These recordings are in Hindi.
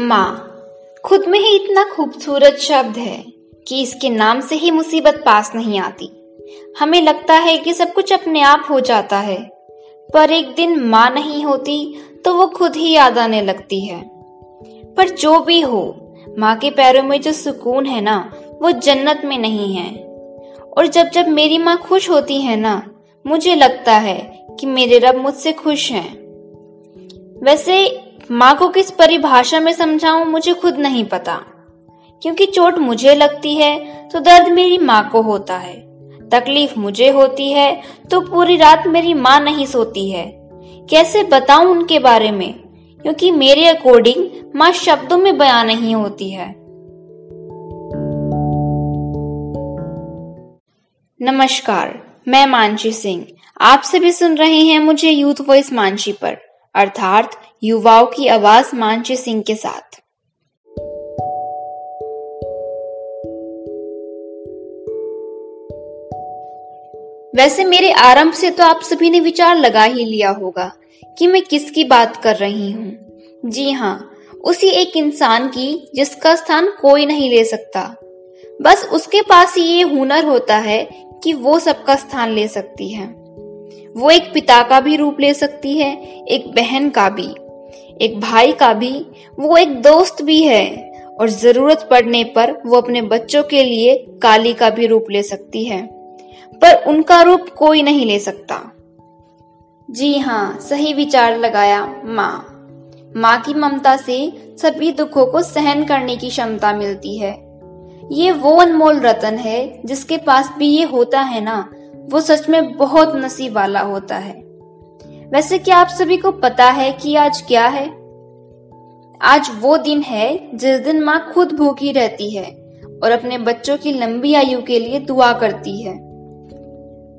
माँ, खुद में ही इतना खूबसूरत शब्द है कि इसके नाम से ही मुसीबत पास नहीं आती। हमें लगता है कि सब कुछ अपने आप हो जाता है, पर एक दिन माँ नहीं होती तो वो खुद ही याद आने लगती है। पर जो भी हो, माँ के पैरों में जो सुकून है ना, वो जन्नत में नहीं है। और जब जब मेरी माँ खुश होती है ना, मुझे लगता है कि मेरे रब मुझसे खुश हैं। वैसे माँ को किस परिभाषा में समझाऊं मुझे खुद नहीं पता। क्योंकि चोट मुझे लगती है तो दर्द मेरी माँ को होता है। तकलीफ़ मुझे होती है तो पूरी रात मेरी माँ नहीं सोती है। कैसे बताऊँ उनके बारे में? क्योंकि मेरे अकॉर्डिंग माँ शब्दों में बयान नहीं होती है। नमस्कार, मैं मानसी सिंह। आप सभी सुन रहे हैं मुझे यूथ वॉइस मानसी पर। अर्थात युवाओं की आवाज़ मानसी सिंह के साथ। वैसे मेरे आरंभ से तो आप सभी ने विचार लगा ही लिया होगा कि मैं किसकी बात कर रही हूँ। जी हाँ उसी एक इंसान की जिसका स्थान कोई नहीं ले सकता। बस उसके पास ही ये हुनर होता है कि वो सबका स्थान ले सकती है। वो एक पिता का भी रूप ले सकती है, एक बहन का भी, एक भाई का भी, वो एक दोस्त भी है और ज़रूरत पड़ने पर वो अपने बच्चों के लिए काली का भी रूप ले सकती है, पर उनका रूप कोई नहीं ले सकता। जी हाँ सही विचार लगाया माँ। माँ की ममता से सभी दुखों को सहन करने की क्षमता मिलती है। ये वो अनमोल रतन है जिसके पास भी ये होता है ना वो सच में बहुत नसीब वाला होता है। वैसे क्या आप सभी को पता है कि आज क्या है? आज वो दिन है जिस दिन माँ खुद भूखी रहती है और अपने बच्चों की लंबी आयु के लिए दुआ करती है।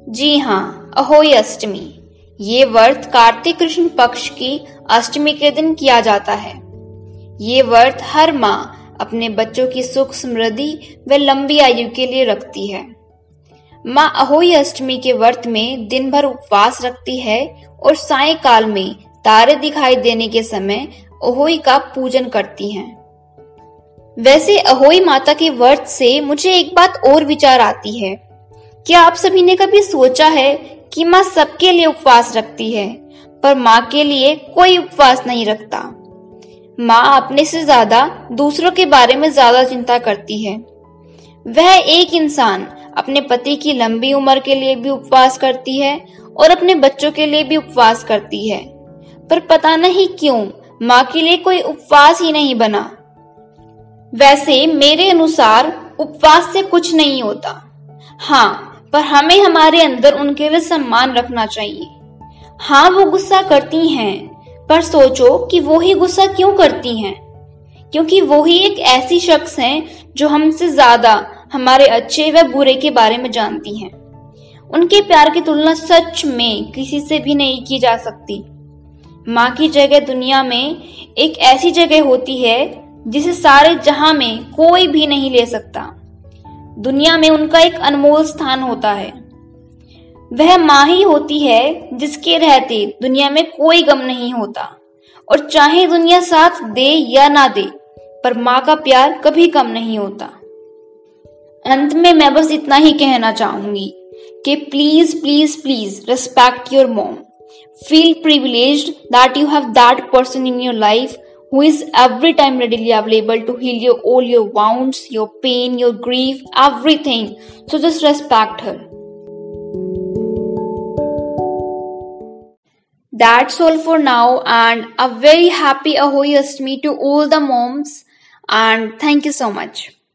जी हाँ अहोई अष्टमी। ये व्रत कार्तिक कृष्ण पक्ष की अष्टमी के दिन किया जाता है। ये व्रत हर माँ अपने बच्चों की सुख समृद्धि व लंबी आयु के लिए रखती है। माँ अहोई अष्टमी के व्रत में दिन भर उपवास रखती है और सायकाल में तारे दिखाई देने के समय अहोई का पूजन करती हैं। वैसे अहोई माता के व्रत से मुझे एक बात और विचार आती है। क्या आप सभी ने कभी सोचा है कि माँ सबके लिए उपवास रखती है, पर माँ के लिए कोई उपवास नहीं रखता? माँ अपने से ज़्यादा दूसरों के बारे में ज़्यादा चिंता करती है। वह एक इंसान अपने पति की लंबी उम्र के लिए भी उपवास करती है और अपने बच्चों के लिए भी उपवास करती है। पर पता नहीं क्यों, माँ के लिए कोई उपवास ही नहीं बना। वैसे मेरे अनुसार उपवास से कुछ नहीं होता। हाँ पर हमें हमारे अंदर उनके लिए सम्मान रखना चाहिए। हाँ वो गुस्सा करती हैं, पर सोचो कि वो ही गुस्सा क्यों करती हैं? क्योंकि वो ही एक ऐसी शख्स हैं जो हमसे ज़्यादा हमारे अच्छे व बुरे के बारे में जानती हैं। उनके प्यार की तुलना सच में किसी से भी नहीं की जा सकती। माँ की जगह दुनिया में एक ऐसी जगह होती है, जिसे सारे जहाँ में कोई भी नहीं ले सकता। दुनिया में उनका एक अनमोल स्थान होता है। वह माँ ही होती है, जिसके रहते दुनिया में कोई गम नहीं होता। और चाहे दुनिया साथ दे या ना दे, पर माँ का प्यार कभी कम नहीं होता। अंत में मैं बस इतना ही कहना चाहूँगी कि please please please respect your mom feel privilege that you have that person in your life who is every time readily available to heal your all your wounds, your pain, your grief, everything. So just respect her. That's all for now, and a very happy Ahoy Astmi to all the moms, and thank you so much.